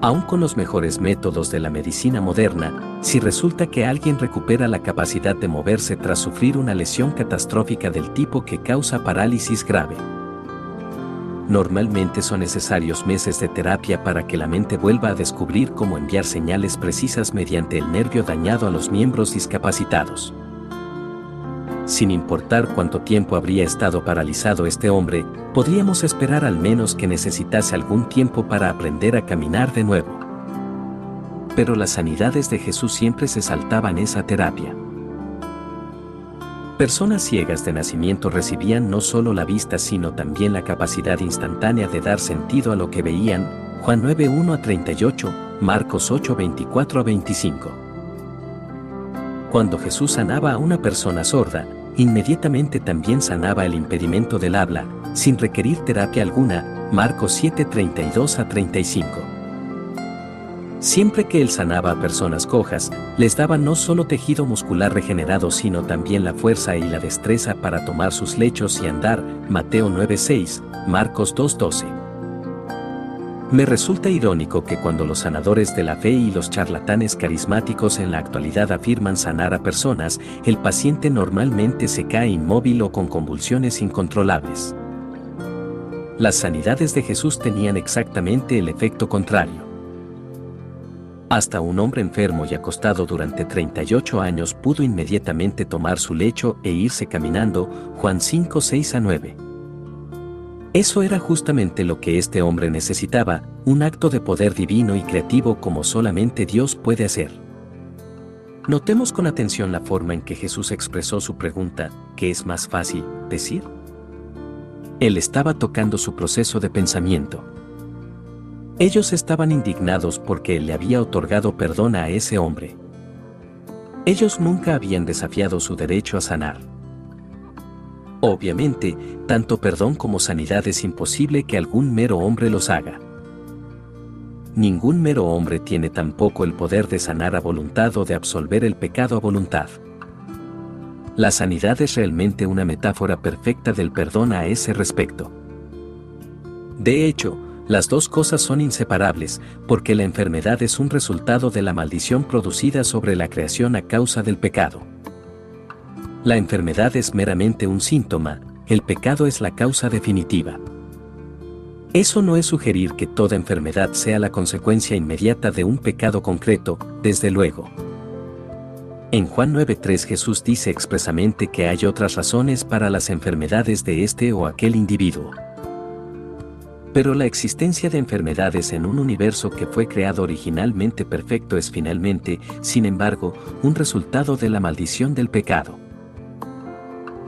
Aún con los mejores métodos de la medicina moderna, si resulta que alguien recupera la capacidad de moverse tras sufrir una lesión catastrófica del tipo que causa parálisis grave. Normalmente son necesarios meses de terapia para que la mente vuelva a descubrir cómo enviar señales precisas mediante el nervio dañado a los miembros discapacitados. Sin importar cuánto tiempo habría estado paralizado este hombre, podríamos esperar al menos que necesitase algún tiempo para aprender a caminar de nuevo. Pero las sanidades de Jesús siempre se saltaban esa terapia. Personas ciegas de nacimiento recibían no solo la vista sino también la capacidad instantánea de dar sentido a lo que veían, Juan 9.1 a 38, Marcos 8.24 a 25. Cuando Jesús sanaba a una persona sorda, inmediatamente también sanaba el impedimento del habla, sin requerir terapia alguna, Marcos 7:32 a 35. Siempre que él sanaba a personas cojas, les daba no solo tejido muscular regenerado sino también la fuerza y la destreza para tomar sus lechos y andar, Mateo 9:6, Marcos 2:12. Me resulta irónico que cuando los sanadores de la fe y los charlatanes carismáticos en la actualidad afirman sanar a personas, el paciente normalmente se cae inmóvil o con convulsiones incontrolables. Las sanidades de Jesús tenían exactamente el efecto contrario. Hasta un hombre enfermo y acostado durante 38 años pudo inmediatamente tomar su lecho e irse caminando, Juan 5, 6 a 9. Eso era justamente lo que este hombre necesitaba, un acto de poder divino y creativo como solamente Dios puede hacer. Notemos con atención la forma en que Jesús expresó su pregunta, ¿qué es más fácil decir? Él estaba tocando su proceso de pensamiento. Ellos estaban indignados porque él le había otorgado perdón a ese hombre. Ellos nunca habían desafiado su derecho a sanar. Obviamente, tanto perdón como sanidad es imposible que algún mero hombre los haga. Ningún mero hombre tiene tampoco el poder de sanar a voluntad o de absolver el pecado a voluntad. La sanidad es realmente una metáfora perfecta del perdón a ese respecto. De hecho, las dos cosas son inseparables, porque la enfermedad es un resultado de la maldición producida sobre la creación a causa del pecado. La enfermedad es meramente un síntoma, el pecado es la causa definitiva. Eso no es sugerir que toda enfermedad sea la consecuencia inmediata de un pecado concreto, desde luego. En Juan 9.3 Jesús dice expresamente que hay otras razones para las enfermedades de este o aquel individuo. Pero la existencia de enfermedades en un universo que fue creado originalmente perfecto es finalmente, sin embargo, un resultado de la maldición del pecado.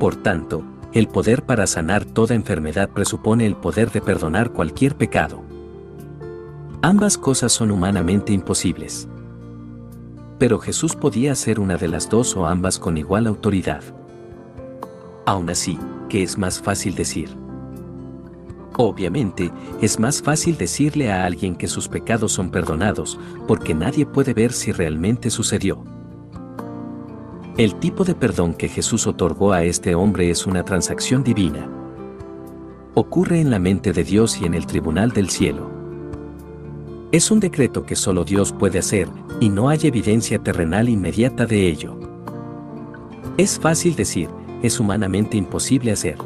Por tanto, el poder para sanar toda enfermedad presupone el poder de perdonar cualquier pecado. Ambas cosas son humanamente imposibles. Pero Jesús podía hacer una de las dos o ambas con igual autoridad. Aún así, ¿qué es más fácil decir? Obviamente, es más fácil decirle a alguien que sus pecados son perdonados, porque nadie puede ver si realmente sucedió. El tipo de perdón que Jesús otorgó a este hombre es una transacción divina. Ocurre en la mente de Dios y en el tribunal del cielo. Es un decreto que solo Dios puede hacer, y no hay evidencia terrenal inmediata de ello. Es fácil decir, es humanamente imposible hacer.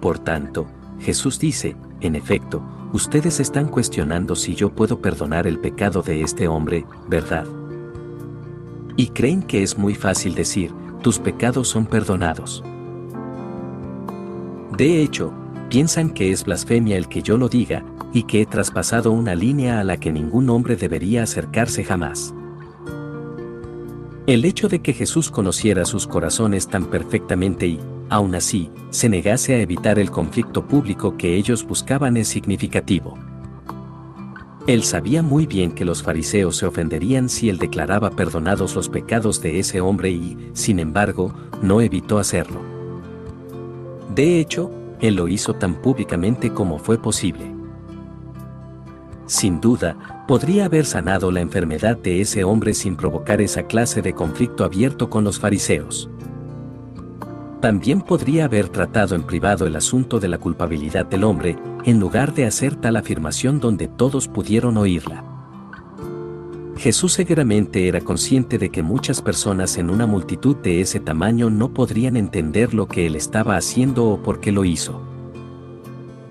Por tanto, Jesús dice, en efecto, ustedes están cuestionando si yo puedo perdonar el pecado de este hombre, ¿verdad? Y creen que es muy fácil decir, tus pecados son perdonados. De hecho, piensan que es blasfemia el que yo lo diga, y que he traspasado una línea a la que ningún hombre debería acercarse jamás. El hecho de que Jesús conociera sus corazones tan perfectamente y, aún así, se negase a evitar el conflicto público que ellos buscaban es significativo. Él sabía muy bien que los fariseos se ofenderían si él declaraba perdonados los pecados de ese hombre y, sin embargo, no evitó hacerlo. De hecho, él lo hizo tan públicamente como fue posible. Sin duda, podría haber sanado la enfermedad de ese hombre sin provocar esa clase de conflicto abierto con los fariseos. También podría haber tratado en privado el asunto de la culpabilidad del hombre, en lugar de hacer tal afirmación donde todos pudieron oírla. Jesús seguramente era consciente de que muchas personas en una multitud de ese tamaño no podrían entender lo que él estaba haciendo o por qué lo hizo.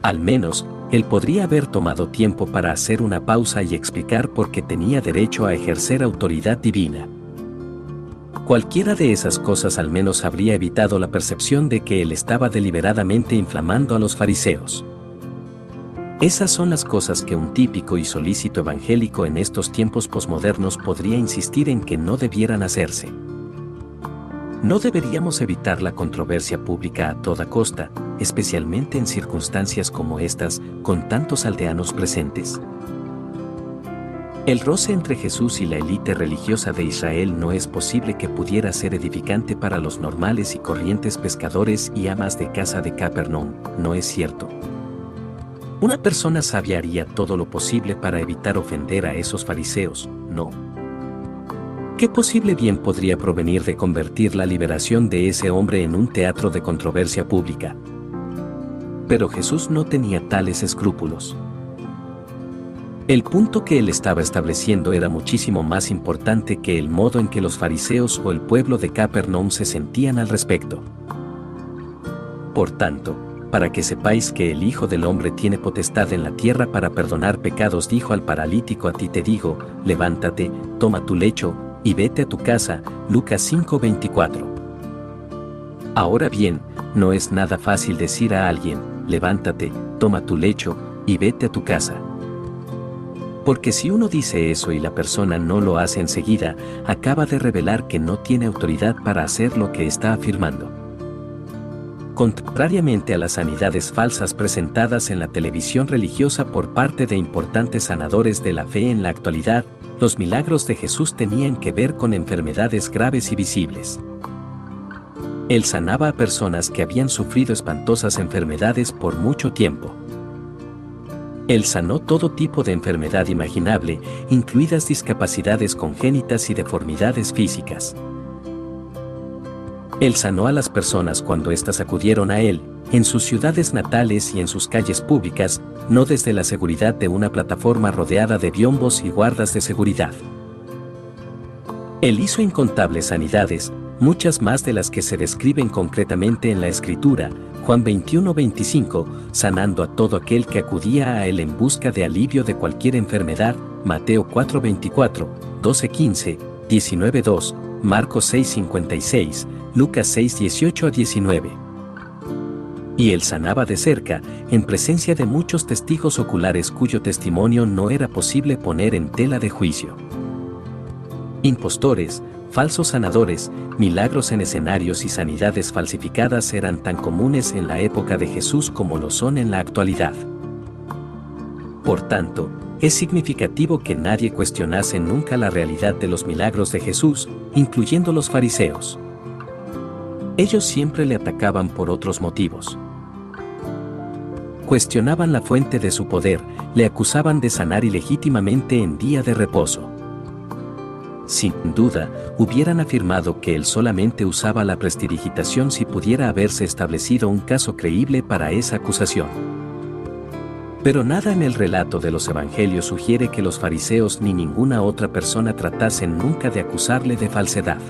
Al menos, él podría haber tomado tiempo para hacer una pausa y explicar por qué tenía derecho a ejercer autoridad divina. Cualquiera de esas cosas al menos habría evitado la percepción de que él estaba deliberadamente inflamando a los fariseos. Esas son las cosas que un típico y solícito evangélico en estos tiempos posmodernos podría insistir en que no debieran hacerse. ¿No deberíamos evitar la controversia pública a toda costa, especialmente en circunstancias como estas, con tantos aldeanos presentes? El roce entre Jesús y la élite religiosa de Israel no es posible que pudiera ser edificante para los normales y corrientes pescadores y amas de casa de Capernaum, ¿no es cierto? Una persona sabia haría todo lo posible para evitar ofender a esos fariseos, ¿no? ¿Qué posible bien podría provenir de convertir la liberación de ese hombre en un teatro de controversia pública? Pero Jesús no tenía tales escrúpulos. El punto que él estaba estableciendo era muchísimo más importante que el modo en que los fariseos o el pueblo de Capernaum se sentían al respecto. Por tanto, para que sepáis que el Hijo del Hombre tiene potestad en la tierra para perdonar pecados, dijo al paralítico, a ti te digo, levántate, toma tu lecho, y vete a tu casa, Lucas 5:24. Ahora bien, no es nada fácil decir a alguien, levántate, toma tu lecho, y vete a tu casa. Porque si uno dice eso y la persona no lo hace enseguida, acaba de revelar que no tiene autoridad para hacer lo que está afirmando. Contrariamente a las sanidades falsas presentadas en la televisión religiosa por parte de importantes sanadores de la fe en la actualidad, los milagros de Jesús tenían que ver con enfermedades graves y visibles. Él sanaba a personas que habían sufrido espantosas enfermedades por mucho tiempo. Él sanó todo tipo de enfermedad imaginable, incluidas discapacidades congénitas y deformidades físicas. Él sanó a las personas cuando éstas acudieron a Él, en sus ciudades natales y en sus calles públicas, no desde la seguridad de una plataforma rodeada de biombos y guardas de seguridad. Él hizo incontables sanidades, muchas más de las que se describen concretamente en la Escritura, Juan 21-25, sanando a todo aquel que acudía a Él en busca de alivio de cualquier enfermedad, Mateo 4-24, 12-15, 19-2, Marcos 6-56, Lucas 6, 18 a 19. Y él sanaba de cerca, en presencia de muchos testigos oculares cuyo testimonio no era posible poner en tela de juicio. Impostores, falsos sanadores, milagros en escenarios y sanidades falsificadas eran tan comunes en la época de Jesús como lo son en la actualidad. Por tanto, es significativo que nadie cuestionase nunca la realidad de los milagros de Jesús, incluyendo los fariseos. Ellos siempre le atacaban por otros motivos. Cuestionaban la fuente de su poder, le acusaban de sanar ilegítimamente en día de reposo. Sin duda, hubieran afirmado que él solamente usaba la prestidigitación si pudiera haberse establecido un caso creíble para esa acusación. Pero nada en el relato de los evangelios sugiere que los fariseos ni ninguna otra persona tratasen nunca de acusarle de falsedad.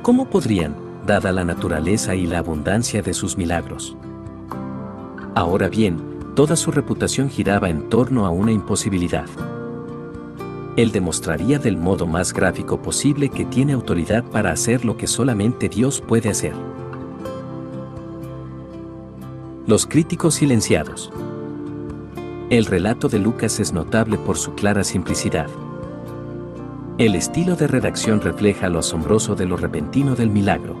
¿Cómo podrían, dada la naturaleza y la abundancia de sus milagros? Ahora bien, toda su reputación giraba en torno a una imposibilidad. Él demostraría del modo más gráfico posible que tiene autoridad para hacer lo que solamente Dios puede hacer. Los críticos silenciados. El relato de Lucas es notable por su clara simplicidad. El estilo de redacción refleja lo asombroso de lo repentino del milagro.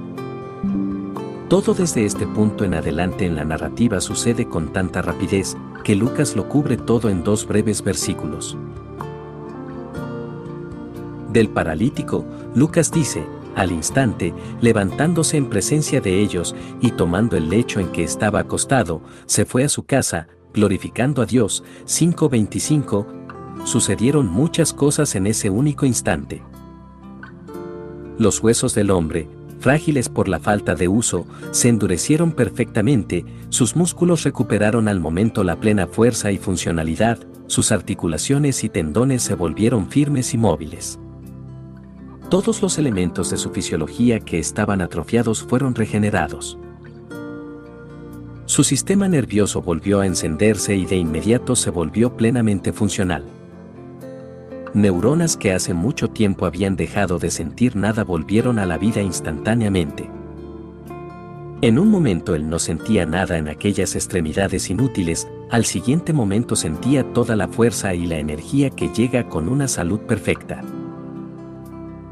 Todo desde este punto en adelante en la narrativa sucede con tanta rapidez que Lucas lo cubre todo en dos breves versículos. Del paralítico, Lucas dice, al instante, levantándose en presencia de ellos y tomando el lecho en que estaba acostado, se fue a su casa, glorificando a Dios. 5.25 sucedieron muchas cosas en ese único instante. Los huesos del hombre, frágiles por la falta de uso, se endurecieron perfectamente, sus músculos recuperaron al momento la plena fuerza y funcionalidad, sus articulaciones y tendones se volvieron firmes y móviles. Todos los elementos de su fisiología que estaban atrofiados fueron regenerados. Su sistema nervioso volvió a encenderse y de inmediato se volvió plenamente funcional neuronas que hace mucho tiempo habían dejado de sentir nada volvieron a la vida instantáneamente. En un momento él no sentía nada en aquellas extremidades inútiles, al siguiente momento sentía toda la fuerza y la energía que llega con una salud perfecta.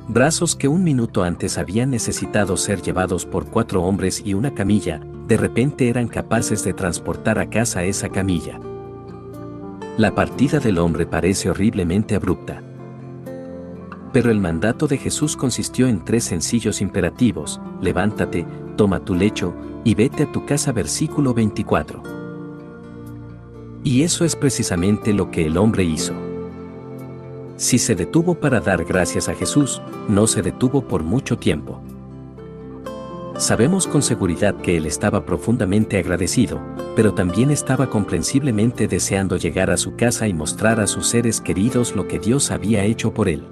Brazos que un minuto antes habían necesitado ser llevados por cuatro hombres y una camilla, de repente eran capaces de transportar a casa esa camilla. La partida del hombre parece horriblemente abrupta. Pero el mandato de Jesús consistió en tres sencillos imperativos, levántate, toma tu lecho, y vete a tu casa versículo 24. Y eso es precisamente lo que el hombre hizo. Si se detuvo para dar gracias a Jesús, no se detuvo por mucho tiempo. Sabemos con seguridad que él estaba profundamente agradecido, pero también estaba comprensiblemente deseando llegar a su casa y mostrar a sus seres queridos lo que Dios había hecho por él.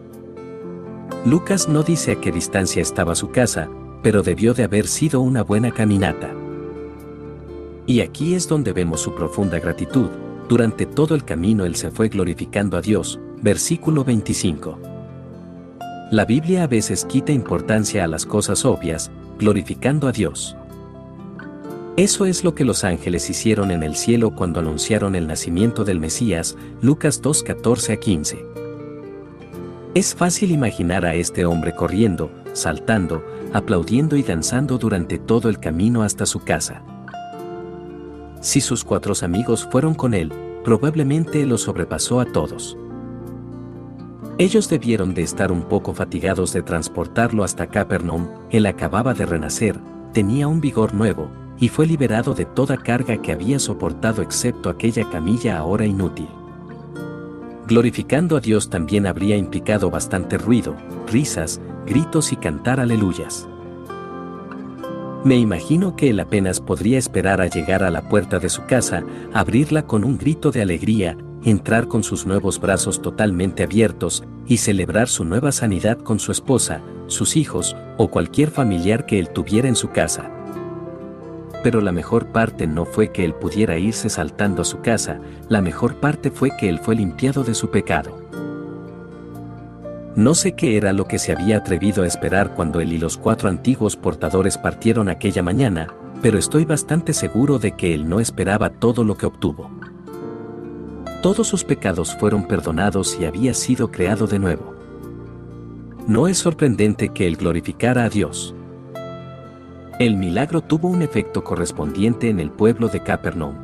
Lucas no dice a qué distancia estaba su casa, pero debió de haber sido una buena caminata. Y aquí es donde vemos su profunda gratitud, durante todo el camino él se fue glorificando a Dios, versículo 25. La Biblia a veces quita importancia a las cosas obvias, glorificando a Dios. Eso es lo que los ángeles hicieron en el cielo cuando anunciaron el nacimiento del Mesías, Lucas 2, 14 a 15. Es fácil imaginar a este hombre corriendo, saltando, aplaudiendo y danzando durante todo el camino hasta su casa. Si sus cuatro amigos fueron con él, probablemente lo sobrepasó a todos. Ellos debieron de estar un poco fatigados de transportarlo hasta Capernaum, él acababa de renacer, tenía un vigor nuevo, y fue liberado de toda carga que había soportado excepto aquella camilla ahora inútil. Glorificando a Dios también habría implicado bastante ruido, risas, gritos y cantar aleluyas. Me imagino que él apenas podría esperar a llegar a la puerta de su casa, abrirla con un grito de alegría, entrar con sus nuevos brazos totalmente abiertos y celebrar su nueva sanidad con su esposa, sus hijos o cualquier familiar que él tuviera en su casa. Pero la mejor parte no fue que él pudiera irse saltando a su casa, la mejor parte fue que él fue limpiado de su pecado. No sé qué era lo que se había atrevido a esperar cuando él y los cuatro antiguos portadores partieron aquella mañana, pero estoy bastante seguro de que él no esperaba todo lo que obtuvo. Todos sus pecados fueron perdonados y había sido creado de nuevo. No es sorprendente que él glorificara a Dios. El milagro tuvo un efecto correspondiente en el pueblo de Capernaum.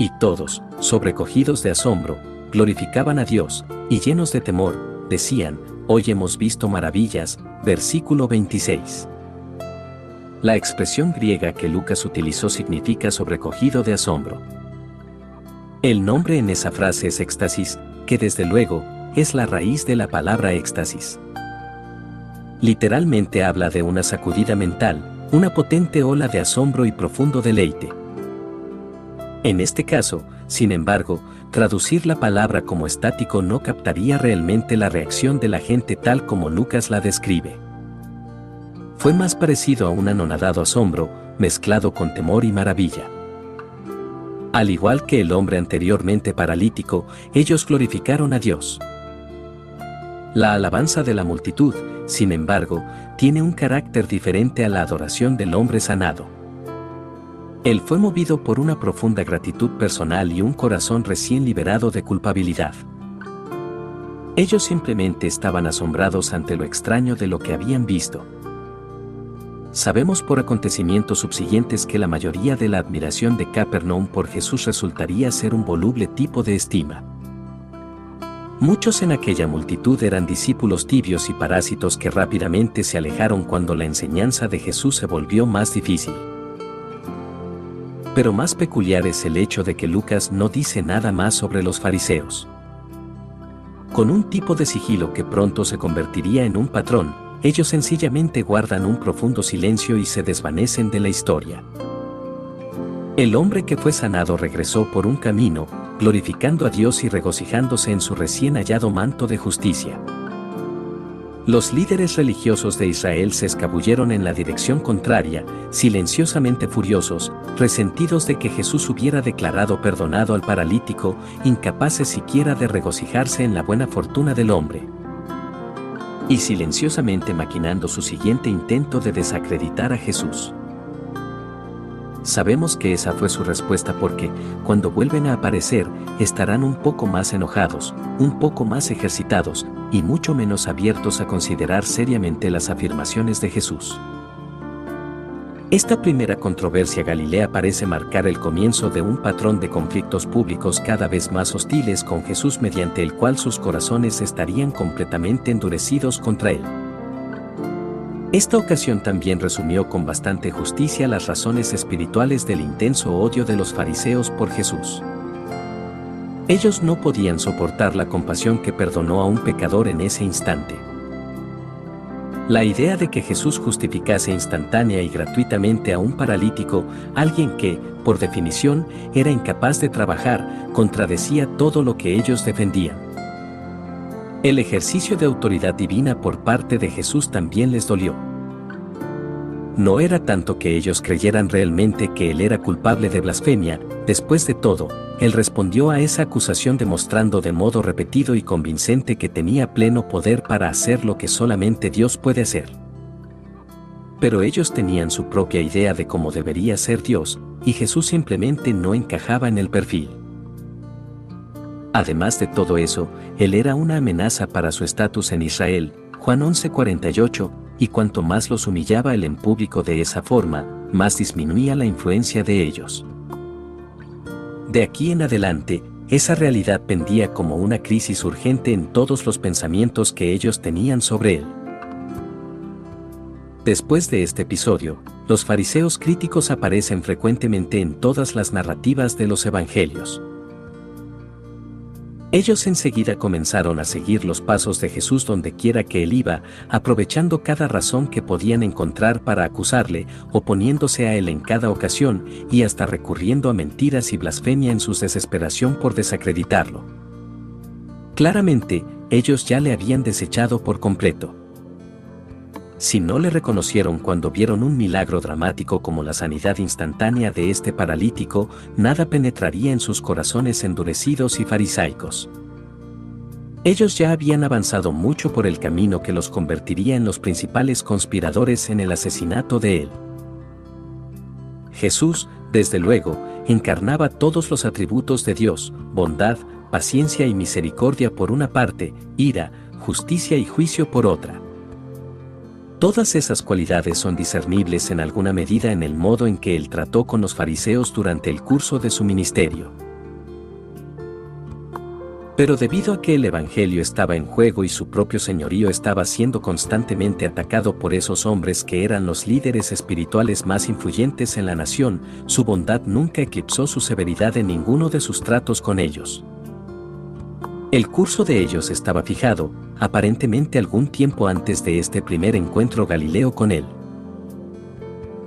Y todos, sobrecogidos de asombro, glorificaban a Dios, y llenos de temor, decían, hoy hemos visto maravillas, versículo 26. La expresión griega que Lucas utilizó significa sobrecogido de asombro. El nombre en esa frase es éxtasis, que desde luego, es la raíz de la palabra éxtasis. Literalmente habla de una sacudida mental, una potente ola de asombro y profundo deleite. En este caso, sin embargo, traducir la palabra como estático no captaría realmente la reacción de la gente tal como Lucas la describe. Fue más parecido a un anonadado asombro, mezclado con temor y maravilla. Al igual que el hombre anteriormente paralítico, ellos glorificaron a Dios. La alabanza de la multitud, sin embargo, tiene un carácter diferente a la adoración del hombre sanado. Él fue movido por una profunda gratitud personal y un corazón recién liberado de culpabilidad. Ellos simplemente estaban asombrados ante lo extraño de lo que habían visto. Sabemos por acontecimientos subsiguientes que la mayoría de la admiración de Capernaum por Jesús resultaría ser un voluble tipo de estima. Muchos en aquella multitud eran discípulos tibios y parásitos que rápidamente se alejaron cuando la enseñanza de Jesús se volvió más difícil. Pero más peculiar es el hecho de que Lucas no dice nada más sobre los fariseos. Con un tipo de sigilo que pronto se convertiría en un patrón, ellos sencillamente guardan un profundo silencio y se desvanecen de la historia. El hombre que fue sanado regresó por un camino, glorificando a Dios y regocijándose en su recién hallado manto de justicia. Los líderes religiosos de Israel se escabulleron en la dirección contraria, silenciosamente furiosos, resentidos de que Jesús hubiera declarado perdonado al paralítico, incapaces siquiera de regocijarse en la buena fortuna del hombre. Y silenciosamente maquinando su siguiente intento de desacreditar a Jesús. Sabemos que esa fue su respuesta porque, cuando vuelven a aparecer, estarán un poco más enojados, un poco más ejercitados, y mucho menos abiertos a considerar seriamente las afirmaciones de Jesús. Esta primera controversia galilea parece marcar el comienzo de un patrón de conflictos públicos cada vez más hostiles con Jesús mediante el cual sus corazones estarían completamente endurecidos contra él. Esta ocasión también resumió con bastante justicia las razones espirituales del intenso odio de los fariseos por Jesús. Ellos no podían soportar la compasión que perdonó a un pecador en ese instante. La idea de que Jesús justificase instantánea y gratuitamente a un paralítico, alguien que, por definición, era incapaz de trabajar, contradecía todo lo que ellos defendían. El ejercicio de autoridad divina por parte de Jesús también les dolió. No era tanto que ellos creyeran realmente que él era culpable de blasfemia, después de todo, él respondió a esa acusación demostrando de modo repetido y convincente que tenía pleno poder para hacer lo que solamente Dios puede hacer. Pero ellos tenían su propia idea de cómo debería ser Dios, y Jesús simplemente no encajaba en el perfil. Además de todo eso, él era una amenaza para su estatus en Israel, Juan 11:48, y cuanto más los humillaba él en público de esa forma, más disminuía la influencia de ellos. De aquí en adelante, esa realidad pendía como una crisis urgente en todos los pensamientos que ellos tenían sobre él. Después de este episodio, los fariseos críticos aparecen frecuentemente en todas las narrativas de los evangelios. Ellos enseguida comenzaron a seguir los pasos de Jesús donde quiera que él iba, aprovechando cada razón que podían encontrar para acusarle, oponiéndose a él en cada ocasión, y hasta recurriendo a mentiras y blasfemia en su desesperación por desacreditarlo. Claramente, ellos ya le habían desechado por completo. Si no le reconocieron cuando vieron un milagro dramático como la sanidad instantánea de este paralítico, nada penetraría en sus corazones endurecidos y farisaicos. Ellos ya habían avanzado mucho por el camino que los convertiría en los principales conspiradores en el asesinato de él. Jesús, desde luego, encarnaba todos los atributos de Dios, bondad, paciencia y misericordia por una parte, ira, justicia y juicio por otra. Todas esas cualidades son discernibles en alguna medida en el modo en que él trató con los fariseos durante el curso de su ministerio. Pero debido a que el Evangelio estaba en juego y su propio señorío estaba siendo constantemente atacado por esos hombres que eran los líderes espirituales más influyentes en la nación, su bondad nunca eclipsó su severidad en ninguno de sus tratos con ellos. El curso de ellos estaba fijado, aparentemente algún tiempo antes de este primer encuentro Galileo con él.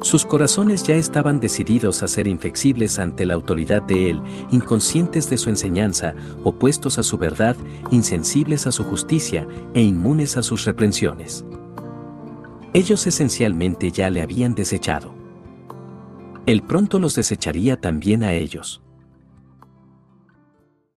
Sus corazones ya estaban decididos a ser inflexibles ante la autoridad de él, inconscientes de su enseñanza, opuestos a su verdad, insensibles a su justicia e inmunes a sus reprensiones. Ellos esencialmente ya le habían desechado. Él pronto los desecharía también a ellos.